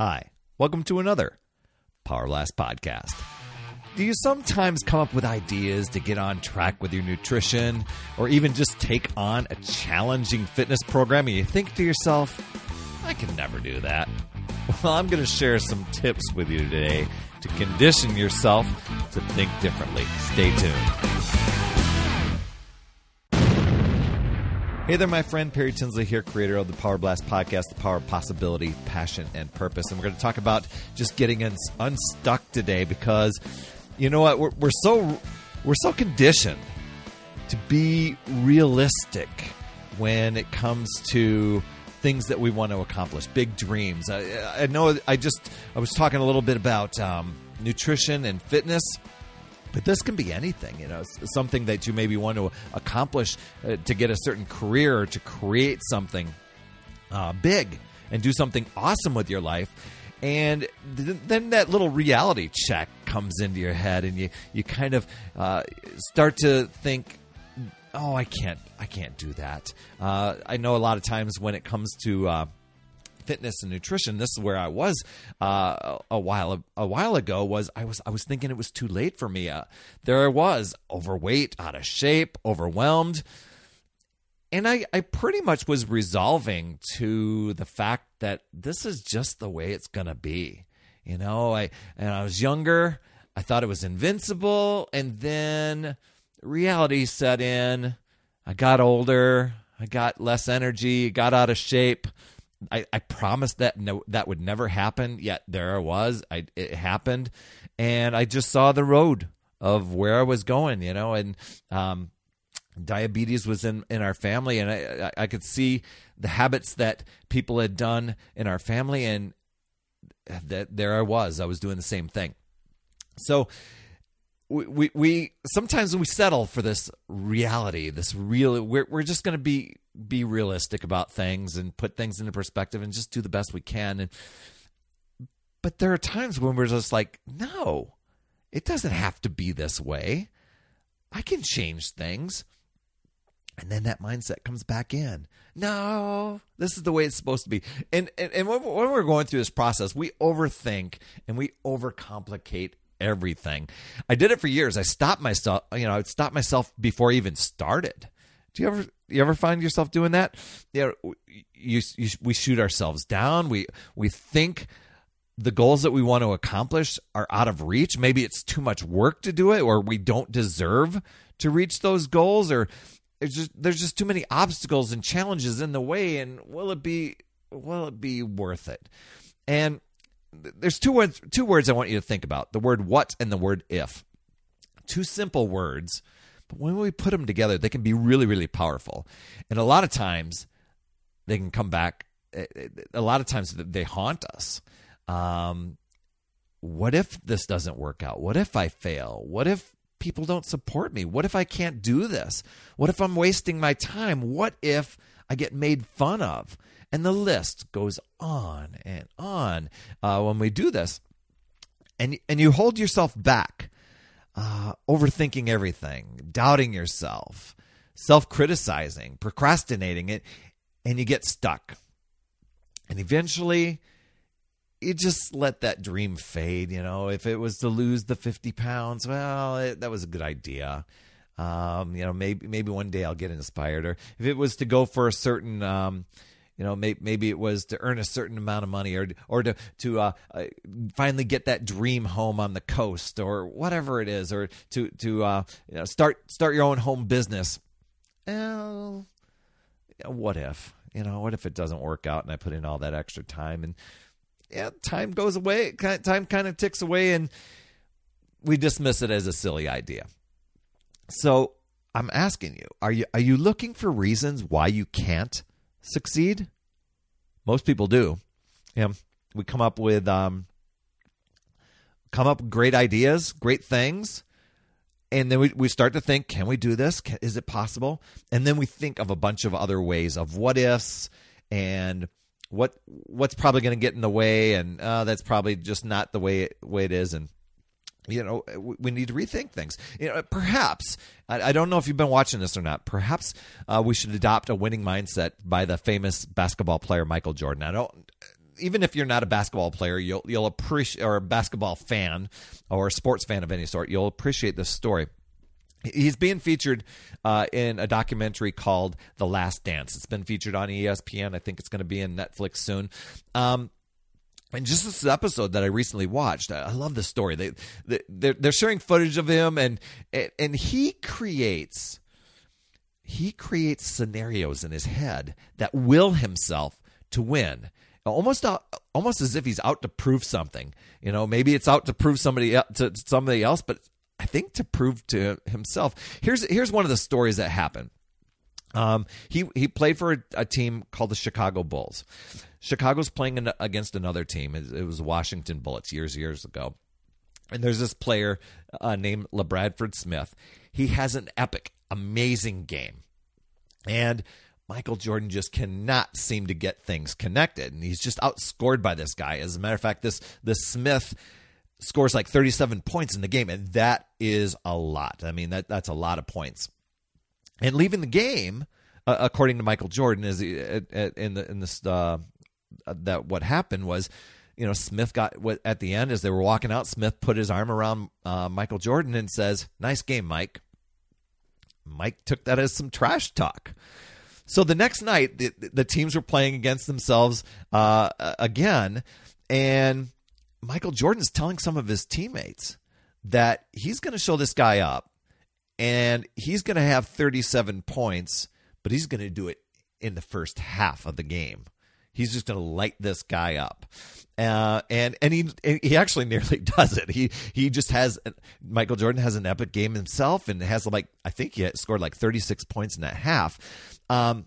Hi, welcome to another Power Blast podcast. Do you sometimes come up with ideas to get on track with your nutrition or even just take on a challenging fitness program and you think to yourself, I can never do that? Well, I'm going to share some tips with you today to condition yourself to think differently. Stay tuned. Hey there, my friend Perry Tinsley here, creator of the Power Blast podcast, The Power of Possibility, Passion, and Purpose. And we're going to talk about just getting uns- unstuck today because you know what? We're, we're so we're so conditioned to be realistic when it comes to things that we want to accomplish, big dreams. I, I know I just I was talking a little bit about um, nutrition and fitness. But this can be anything, you know, something that you maybe want to accomplish uh, to get a certain career to create something uh, big and do something awesome with your life. And th- then that little reality check comes into your head, and you you kind of uh, start to think, "Oh, I can't, I can't do that." Uh, I know a lot of times when it comes to uh, fitness and nutrition. This is where i was uh, a while a while ago was i was i was thinking it was too late for me. Uh, there i was overweight out of shape overwhelmed. And I, I pretty much was resolving to the fact that this is just the way it's gonna be. You know i and i was younger i thought it was invincible and then reality set in. I got older i got less energy got out of shape I, I promised that no, that would never happen. Yet there I was. I, it happened, and I just saw the road of where I was going. You know, and um, diabetes was in in our family, and I I could see the habits that people had done in our family, and that there I was. I was doing the same thing. So we, we, we sometimes we settle for this reality, this real. We're we're just going to be be realistic about things and put things into perspective and just do the best we can. And but there are times when we're just like, no, it doesn't have to be this way. I can change things. And then that mindset comes back in. No, this is the way it's supposed to be. And and, and when, when we're going through this process, we overthink and we overcomplicate everything. I did it for years. I stopped myself, you know, I stopped myself before I even started. Do you ever you ever find yourself doing that? Yeah, you, you, we shoot ourselves down. We we think the goals that we want to accomplish are out of reach. Maybe it's too much work to do it, or we don't deserve to reach those goals, or just there's just too many obstacles and challenges in the way. And will it be will it be worth it? And there's two words two words I want you to think about: the word what and the word if. Two simple words but when we put them together, they can be really, really powerful. And a lot of times, they can come back. Eh, eh, a lot of times, they haunt us. Um, what if this doesn't work out? What if I fail? What if people don't support me? What if I can't do this? What if I'm wasting my time? What if I get made fun of? And the list goes on and on uh, when we do this. And, and you hold yourself back uh, overthinking everything, doubting yourself, self criticizing, procrastinating it, and you get stuck. And eventually, you just let that dream fade. You know, if it was to lose the 50 pounds, well, it, that was a good idea. Um, you know, maybe maybe one day I'll get inspired. Or if it was to go for a certain um, you know, maybe, maybe it was to earn a certain amount of money or or to to uh, uh, finally get that dream home on the coast or whatever it is, or to to uh, you know, start start your own home business. Well, what if you know? What if it doesn't work out and I put in all that extra time and yeah, time goes away. Time kind of ticks away, and we dismiss it as a silly idea. So I'm asking you: Are you are you looking for reasons why you can't succeed? Most people do. Yeah, we come up with um, come up great ideas, great things, and then we, we start to think, can we do this? Can, is it possible? And then we think of a bunch of other ways of what ifs and what what's probably going to get in the way, and uh, that's probably just not the way it, way it is, and you know we need to rethink things you know perhaps i, don't know if you've been watching this or not perhaps uh, we should adopt a winning mindset by the famous basketball player michael jordan i don't even if you're not a basketball player, you'll you'll appreciate or a basketball fan or a sports fan of any sort, you'll appreciate this story. He's being featured uh, in a documentary called The Last Dance. It's been featured on ESPN. I think it's going to be in Netflix soon. Um, and just this episode that I recently watched, I love the story. They, they they're, they're sharing footage of him, and and he creates he creates scenarios in his head that will himself to win. Almost out, almost as if he's out to prove something. You know maybe it's out to prove somebody to somebody else but i think to prove to himself. Here's here's one of the stories that happened um, he he played for a, a, team called the Chicago Bulls. Chicago's playing in, against another team. It, it, was Washington Bullets years years ago, and there's this player uh, named LaBradford Smith. He has an epic, amazing game, and Michael Jordan just cannot seem to get things connected, and he's just outscored by this guy. As a matter of fact, this this Smith scores like 37 points in the game, and that is a lot. I mean, that that's a lot of points and leaving the game, uh, according to Michael Jordan, is uh, in the in this uh, that what happened was, you know, Smith got at the end as they were walking out. Smith put his arm around uh, Michael Jordan and says, "Nice game, Mike." Mike took that as some trash talk. So the next night, the, the teams were playing against themselves uh, again, and Michael Jordan's telling some of his teammates that he's going to show this guy up and he's going to have 37 points, but he's going to do it in the first half of the game. He's just going to light this guy up, uh, and and he he actually nearly does it. He he just has Michael Jordan has an epic game himself, and has like I think he scored like 36 points in that half. Um,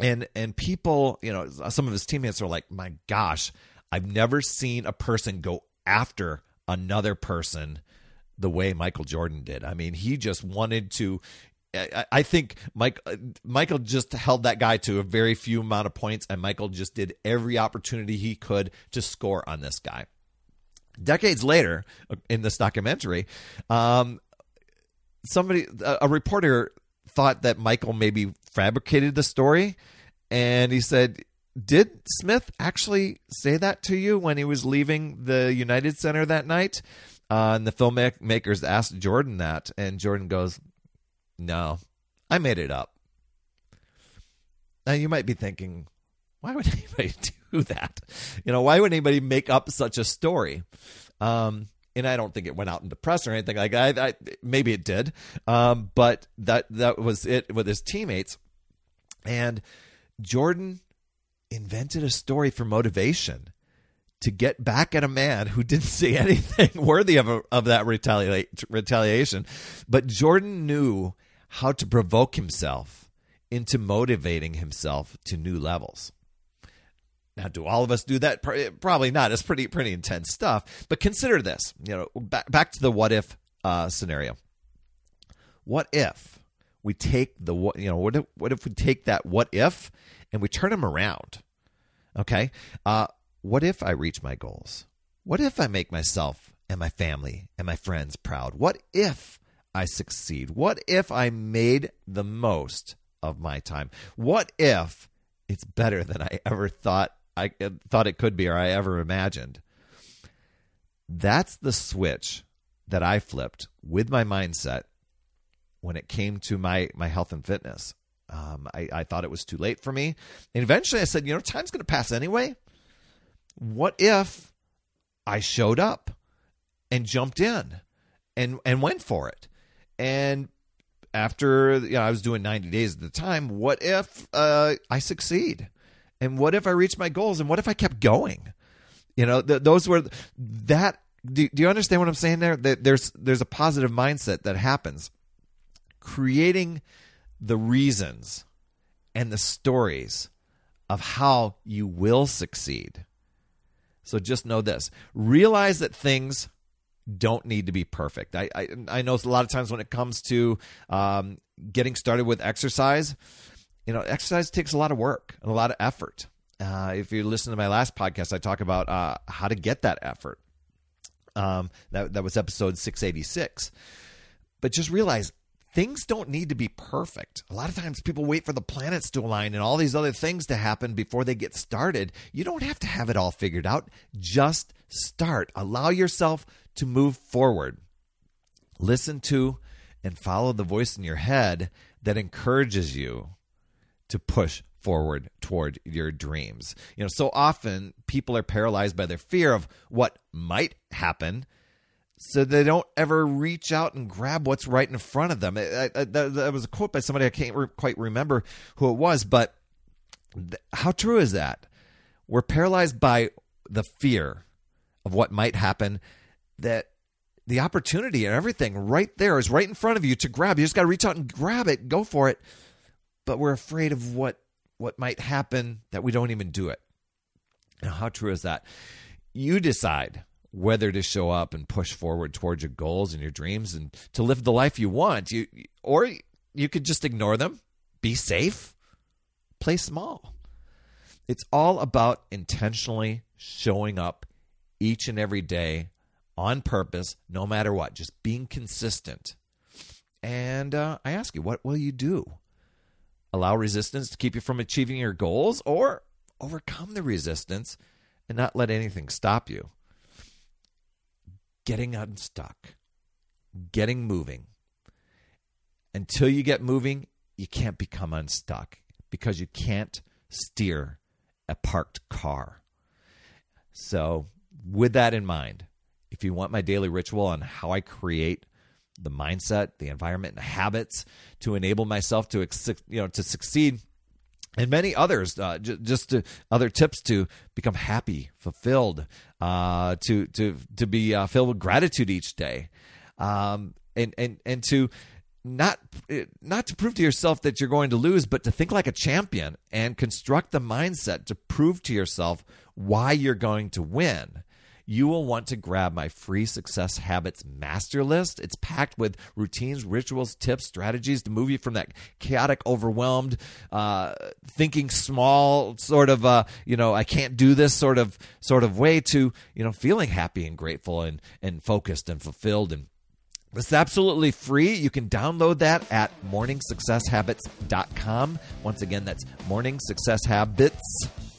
and and people, you know, some of his teammates are like, "My gosh, I've never seen a person go after another person the way Michael Jordan did. I mean, he just wanted to. I think Mike Michael just held that guy to a very few amount of points, and Michael just did every opportunity he could to score on this guy. Decades later, in this documentary, um, somebody, a reporter, thought that Michael maybe fabricated the story, and he said, "Did Smith actually say that to you when he was leaving the United Center that night?" Uh, and the filmmakers asked Jordan that, and Jordan goes, No, I made it up. Now you might be thinking, why would anybody do that? You know, why would anybody make up such a story? Um, and I don't think it went out in the press or anything like that. I, I, maybe it did, um, but that that was it with his teammates. And Jordan invented a story for motivation to get back at a man who didn't say anything worthy of, a, of that retaliation. But Jordan knew how to provoke himself into motivating himself to new levels. Now, do all of us do that? Probably not. It's pretty pretty intense stuff. But consider this. You know, back back to the what if uh, scenario. What if we take the what? You know, what if, what if we take that what if and we turn them around? Okay, uh, what if I reach my goals? What if I make myself and my family and my friends proud? What if I succeed? What if I made the most of my time? What if it's better than I ever thought I thought it could be or I ever imagined? That's the switch that I flipped with my mindset when it came to my my health and fitness. Um, I, I thought it was too late for me. And eventually I said, you know, time's going to pass anyway what if I showed up and jumped in and and went for it? And after you know, I was doing 90 days at the time, what if uh, I succeed? And what if I reach my goals? And what if I kept going? You know, th- those were that. Do, do you understand what I'm saying there? That there's there's a positive mindset that happens, creating the reasons and the stories of how you will succeed so just know this realize that things don't need to be perfect. I, I, I know a lot of times when it comes to um, getting started with exercise, you know, exercise takes a lot of work and a lot of effort. Uh, if you listen to my last podcast, I talk about uh, how to get that effort. Um, that that was episode six eighty six. But just realize things don't need to be perfect. A lot of times people wait for the planets to align and all these other things to happen before they get started. You don't have to have it all figured out. Just start. Allow yourself to move forward. Listen to and follow the voice in your head that encourages you to push forward toward your dreams. You know, so often people are paralyzed by their fear of what might happen so they don't ever reach out and grab what's right in front of them. I, I, that, that, was a quote by somebody I can't re- quite remember who it was, but th- how true is that? We're paralyzed by the fear of what might happen. That the opportunity and everything right there is right in front of you to grab. You just got to reach out and grab it, go for it. But we're afraid of what what might happen that we don't even do it. Now, how true is that? You decide whether to show up and push forward towards your goals and your dreams and to live the life you want. You or you could just ignore them, be safe, play small. It's all about intentionally showing up each and every day on purpose, no matter what, just being consistent. And uh, I ask you, what will you do? Allow resistance to keep you from achieving your goals or overcome the resistance and not let anything stop you? Getting unstuck, getting moving. Until you get moving, you can't become unstuck because you can't steer a parked car. So, with that in mind, if you want my daily ritual on how I create the mindset, the environment, and the habits to enable myself to you know to succeed and many others, uh, j- just to, other tips to become happy, fulfilled, uh, to to to be uh, filled with gratitude each day, um, and and and to not not to prove to yourself that you're going to lose, but to think like a champion and construct the mindset to prove to yourself why you're going to win you will want to grab my free success habits master list. It's packed with routines, rituals, tips, strategies to move you from that chaotic, overwhelmed, uh, thinking small sort of, uh, you know, I can't do this sort of sort of way to, you know, feeling happy and grateful and and focused and fulfilled and it's absolutely free. You can download that at morningsuccesshabits.com. Once again, that's morningsuccesshabits.com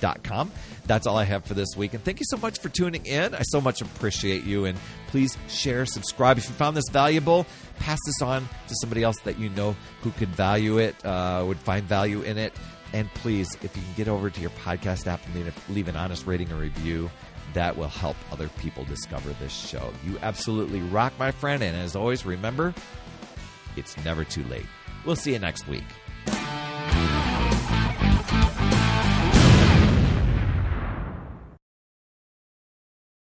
that's all I have for this week. And thank you so much for tuning in. I so much appreciate you. And please share, subscribe. If you found this valuable, pass this on to somebody else that you know who could value it, uh, would find value in it. And please, if you can get over to your podcast app and leave an honest rating or review, that will help other people discover this show. You absolutely rock, my friend. And as always, remember, it's never too late. We'll see you next week.